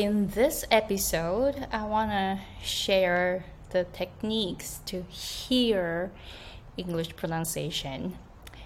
In this episode, I want to share the techniques to hear English pronunciation.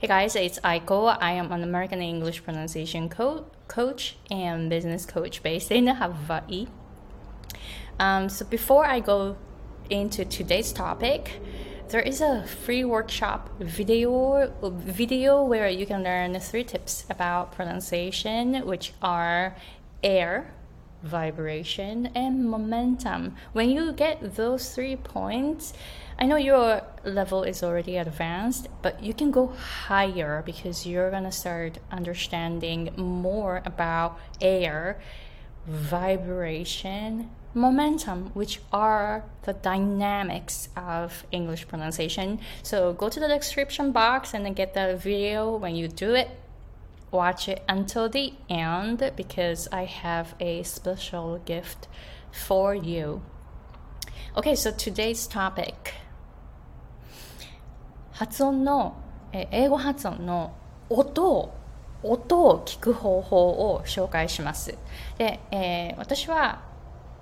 Hey guys, it's Aiko. I am an American English pronunciation co- coach and business coach based in Hawaii. Um, so before I go into today's topic, there is a free workshop video video where you can learn three tips about pronunciation, which are air, vibration, and momentum. When you get those three points, I know your level is already advanced, but you can go higher because you're gonna start understanding more about air, vibration, momentum, which are the dynamics of English pronunciation. So go to the description box and then get the video when you do it. Watch it until the end because I have a special gift for you. Okay, so today's topic 発音のえ英語発音の音を音を聞く方法を紹介しますで、えー、私は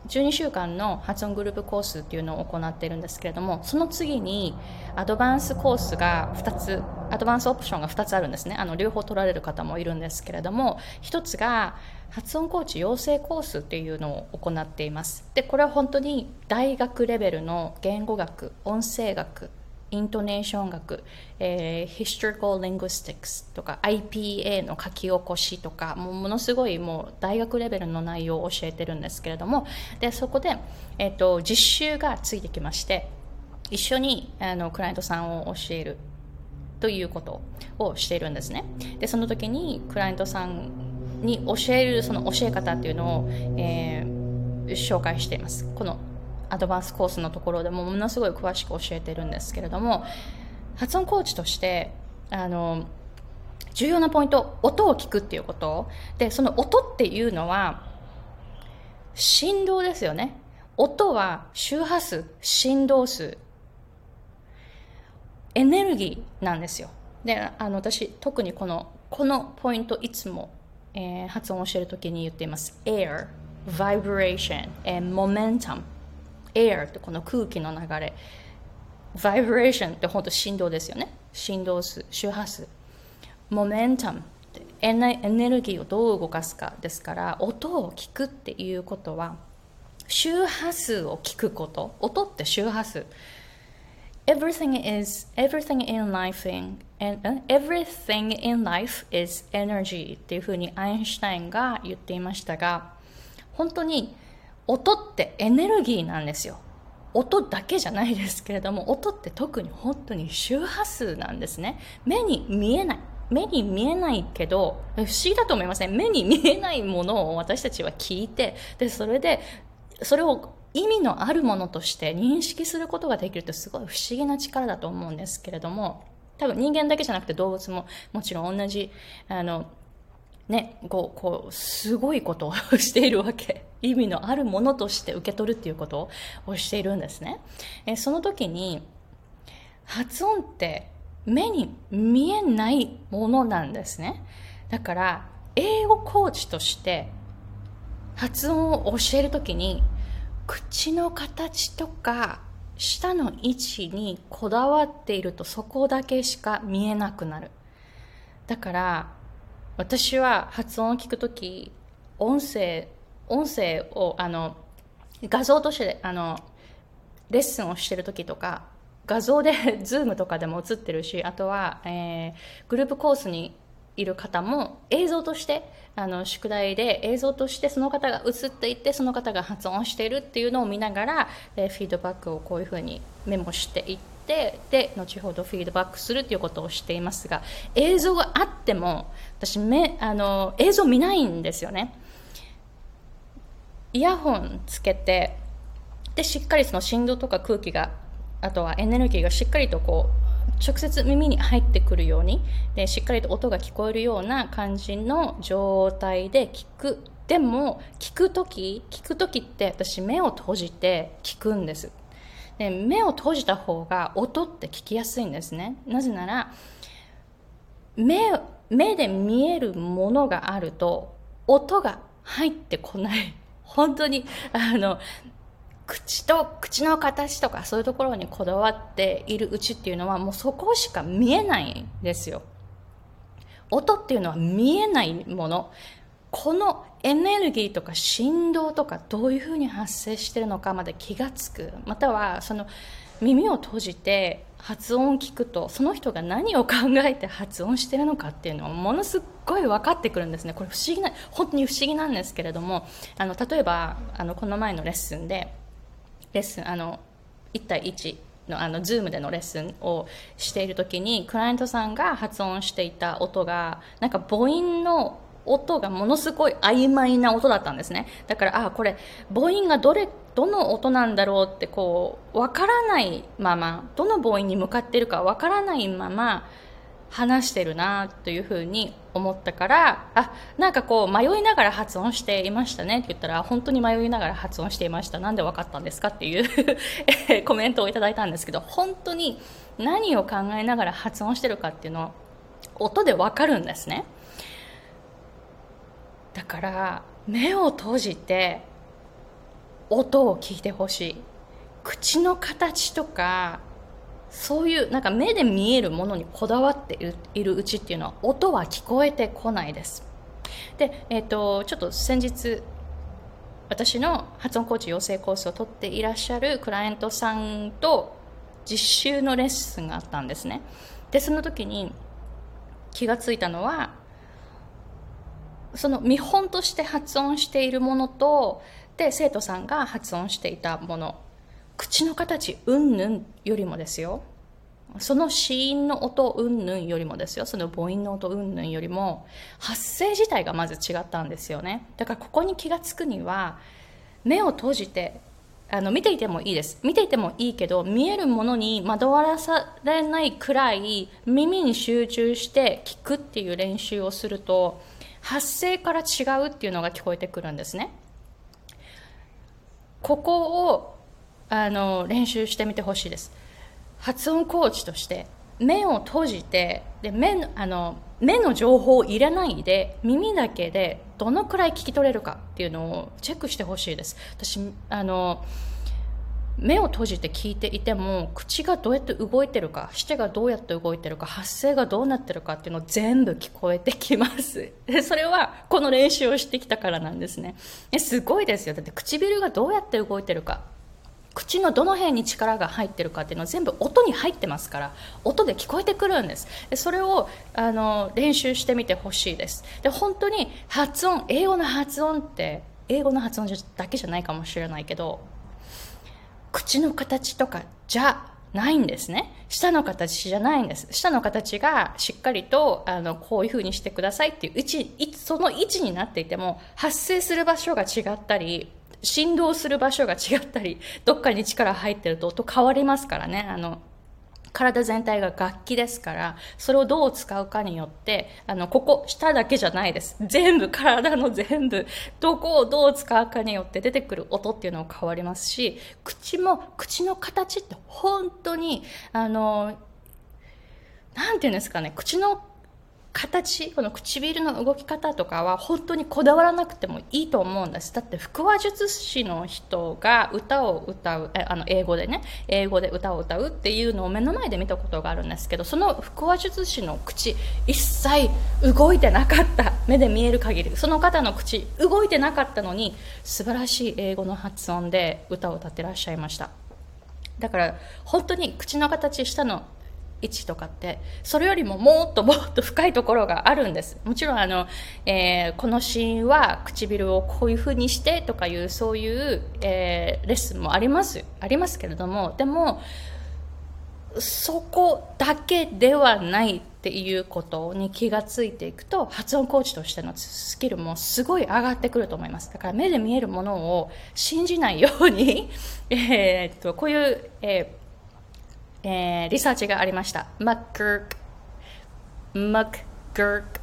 12週間の発音グループコースっていうのを行っているんですけれどもその次にアドバンスコースが2つアドバンスオプションが2つあるんですね。あの両方取られる方もいるんですけれども1つが発音コーチ養成コースっていうのを行っています。でこれは本当に大学レベルの言語学音声学イントネーション学、えー、Historical Linguistics とか IPA の書き起こしとかもうものすごいもう大学レベルの内容を教えてるんですけれどもでそこで、えーと、実習がついてきまして一緒にあのクライアントさんを教えるということをしているんですね。でその時にクライアントさんに教えるその教え方っていうのを、えー、紹介しています。このアドバンスコースのところでもものすごい詳しく教えてるんですけれども発音コーチとしてあの重要なポイント音を聞くっていうこと。でその音っていうのは振動ですよね。音は周波数振動数。エネルギーなんですよ。であの私特にこのこのポイントいつも、えー、発音をしてる時に言っています。Air vibration and momentum. Air ってこの空気の流れ。vibration って本当振動ですよね。振動数周波数。momentum ってエネルギーをどう動かすかですから音を聞くっていうことは周波数を聞くこと。音って周波数。everything is everything in life in and everything in life is energy っていうふうにアインシュタインが言っていましたが本当に音ってエネルギーなんですよ。音だけじゃないですけれども音って特に本当に周波数なんですね。目に見えない。目に見えないけど不思議だと思いません、ね、目に見えないものを私たちは聞いてでそれでそれを意味のあるものとして認識することができるってすごい不思議な力だと思うんですけれども多分人間だけじゃなくて動物ももちろん同じあのね、こう、こう、すごいことを しているわけ。意味のあるものとして受け取るっていうことをしているんですね。えその時に、発音って目に見えないものなんですね。だから、英語コーチとして発音を教えるときに、口の形とか舌の位置にこだわっているとそこだけしか見えなくなる。だから、私は発音を聞くとき、音声、音声を、あの、画像として、あの、レッスンをしてるときとか、画像で、ズームとかでも映ってるし、あとは、えー、グループコースにいる方も映像としてあの宿題で映像としてその方が映っていてその方が発音しているっていうのを見ながら、えー、フィードバックをこういうふうにメモしていってで後ほどフィードバックするということをしていますが映像があっても私目あの映像見ないんですよね。イヤホンつけてでしっかりその振動とか空気があとはエネルギーがしっかりとこう直接耳に入ってくるようにでしっかりと音が聞こえるような感じの状態で聞く。でも聞く時聞く時って私目を閉じて聞くんです。で目を閉じた方が音って聞きやすいんですね。なぜなら目目で見えるものがあると音が入ってこない。本当にあの口と口の形とかそういうところにこだわっているうちっていうのはもうそこしか見えないんですよ。音っていうのは見えないもの。このエネルギーとか振動とかどういうふうに発生してるのかまで気がつく。またはその耳を閉じて発音を聞くとその人が何を考えて発音してるのかっていうのはものすごい分かってくるんですね。これ不思議な 本当に不思議なんですけれどもあの例えばあのこの前のレッスンでレッスンあの1対1のあの Zoom でのレッスンをしている時にクライアントさんが発音していた音がなんか母音の音がものすごい曖昧な音だったんですね。だからあこれ母音がどれどの音なんだろうってこう分からないままどの母音に向かってるか分からないまま話してるなというふうに思ったからあなんかこう迷いながら発音していましたねって言ったら本当に迷いながら発音していました。なんで分かったんですかっていう コメントをいただいたんですけど本当に何を考えながら発音してるかっていうのは音で分かるんですね。だから目を閉じて音を聞いてほしい。口の形とかそういうなんか目で見えるものにこだわっているうちっていうのは音は聞こえてこないです。で、えーと、ちょっと先日私の発音コーチ養成コースを取っていらっしゃるクライアントさんと実習のレッスンがあったんですね。でその時に気がついたのはその見本として発音しているものとで生徒さんが発音していたもの。口の形うんぬんよりもですよ。その子音の音うんぬんよりもですよ。その母音の音うんぬんよりも発声自体がまず違ったんですよね。だからここに気がつくには目を閉じてあの見ていてもいいです。見ていてもいいけど見えるものに惑わされないくらい耳に集中して聞くっていう練習をすると発声から違うっていうのが聞こえてくるんですね。ここをあの練習してみてほしいです。発音コーチとして目を閉じてで目のあの目の情報を入れないで耳だけでどのくらい聞き取れるかっていうのをチェックしてほしいです。私あの目を閉じて聞いていても口がどうやって動いてるか舌がどうやって動いてるか発声がどうなってるかっていうの全部聞こえてきます。それはこの練習をしてきたからなんですね。すごいですよ。だって唇がどうやって動いてるか口のどの辺に力が入ってるかっていうのは全部音に入ってますから音で聞こえてくるんです。それをあの練習してみてほしいです。で本当に発音英語の発音って英語の発音だけじゃないかもしれないけど口の形とかじゃないんですね。舌の形じゃないんです。舌の形がしっかりとあのこういう風にしてくださいっていう位置その位置になっていても発生する場所が違ったり振動する場所が違ったりどっかに力入ってると音変わりますからね。あの体全体が楽器ですからそれをどう使うかによってあのここ下だけじゃないです。全部体の全部どこをどう使うかによって出てくる音っていうのも変わりますし口も口の形って本当にあのなんていうんですかね口の形この唇の動き方とかは本当にこだわらなくてもいいと思うんですだって腹話術師の人が歌を歌うあの英語でね英語で歌を歌うっていうのを目の前で見たことがあるんですけどその腹話術師の口一切動いてなかった目で見える限りその方の口動いてなかったのに素晴らしい英語の発音で歌を歌ってらっしゃいました。だから本当に口の形下の位置とかってそれよりももっともっと深いところがあるんです。もちろんあの、えー、このシーンは唇をこういうふうにしてとかいうそういう、えー、レッスンもありますありますけれどもでもそこだけではないっていうことに気がついていくと発音コーチとしてのスキルもすごい上がってくると思います。だから目で見えるものを信じないように、え、っとこういう、えーえー、リサーチがありました。マックマクガーク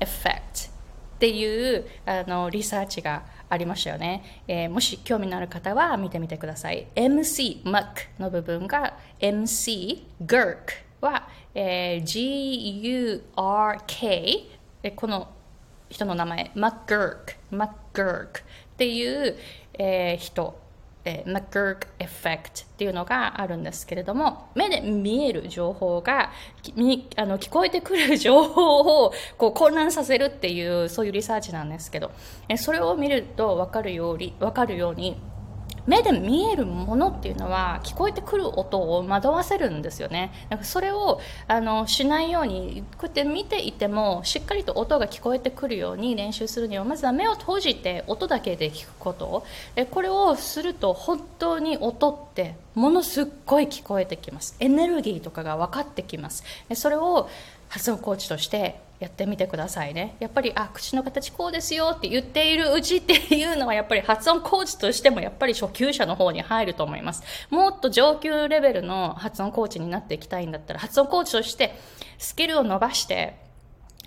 エフェクトっていうあのリサーチがありましたよね、えー、もし興味のある方は見てみてください。MC、マックの部分が MC、 GURK は、えー、GURK この人の名前、マック GERK、マック GERK っっていう、えー人、えー、マックークエフェクトっていうのがあるんですけれども、目で見える情報が、きあの聞こえてくる情報をこう混乱させるっていう、そういうリサーチなんですけど、えーそれを見ると分かるように、分かるように、目で見えるものっていうのは聞こえてくる音を惑わせるんですよね。なんかそれをあのしないようにこうやって見ていてもしっかりと音が聞こえてくるように練習するにはまずは目を閉じて音だけで聞くこと。でこれをすると本当に音ってものすっごい聞こえてきます。エネルギーとかが分かってきます。それを発音コーチとしてやってみてくださいね。やっぱりあ口の形こうですよって言っているうちっていうのはやっぱり発音コーチとしてもやっぱり初級者の方に入ると思います。もっと上級レベルの発音コーチになっていきたいんだったら発音コーチとしてスキルを伸ばして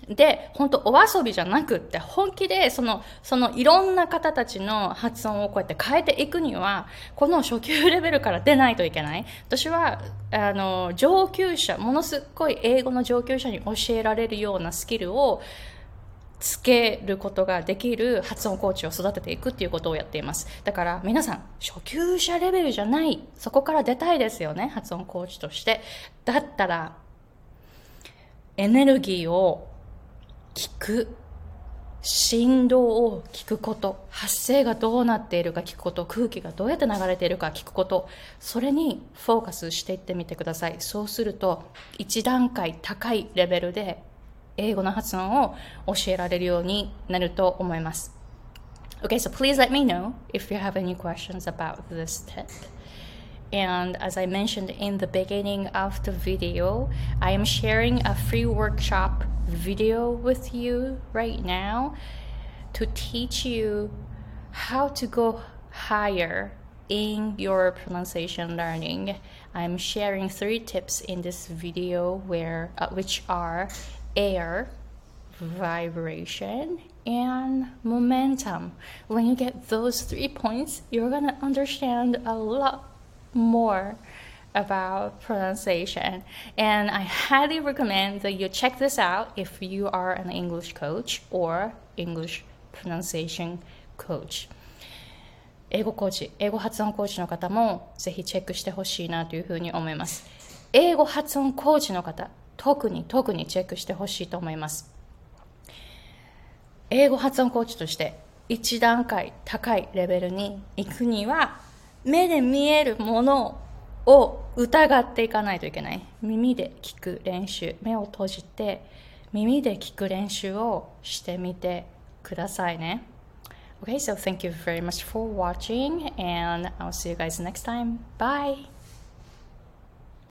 で、本当お遊びじゃなくって、本気で、その、そのいろんな方たちの発音をこうやって変えていくには、この初級レベルから出ないといけない。私は、あの、上級者、ものすっごい英語の上級者に教えられるようなスキルを、つけることができる発音コーチを育てていくっていうことをやっています。だから皆さん、初級者レベルじゃない、そこから出たいですよね、発音コーチとして。だったら、エネルギーを聞く振動を聞くこと発声がどうなっているか聞くこと空気がどうやって流れているか聞くことそれにフォーカスしていってみてくださいそうすると一段階高いレベルで英語の発音を教えられるようになると思います Okay, so please let me know if you have any questions about this tip. And as I mentioned in the beginning of the video, I am sharing a free workshop video with you right now to teach you how to go higher in your pronunciation learning. I'm sharing three tips in this video where uh, which are air, vibration, and momentum. When you get those three points, you're gonna understand a lot more about pronunciation. And I highly recommend that you check this out if you are an English coach or English pronunciation coach. 英語コーチ、英語発音コーチの方もぜひチェックしてほしいなというふうに思います。英語発音コーチの方、特に特にチェックしてほしいと思います。英語発音コーチとして一段階高いレベルに行くには目で見えるものを疑っていかないといけない耳で聞く練習目を閉じて耳で聞く練習をしてみてくださいね Okay, so thank you very much for watching and I'll see you guys next time. Bye!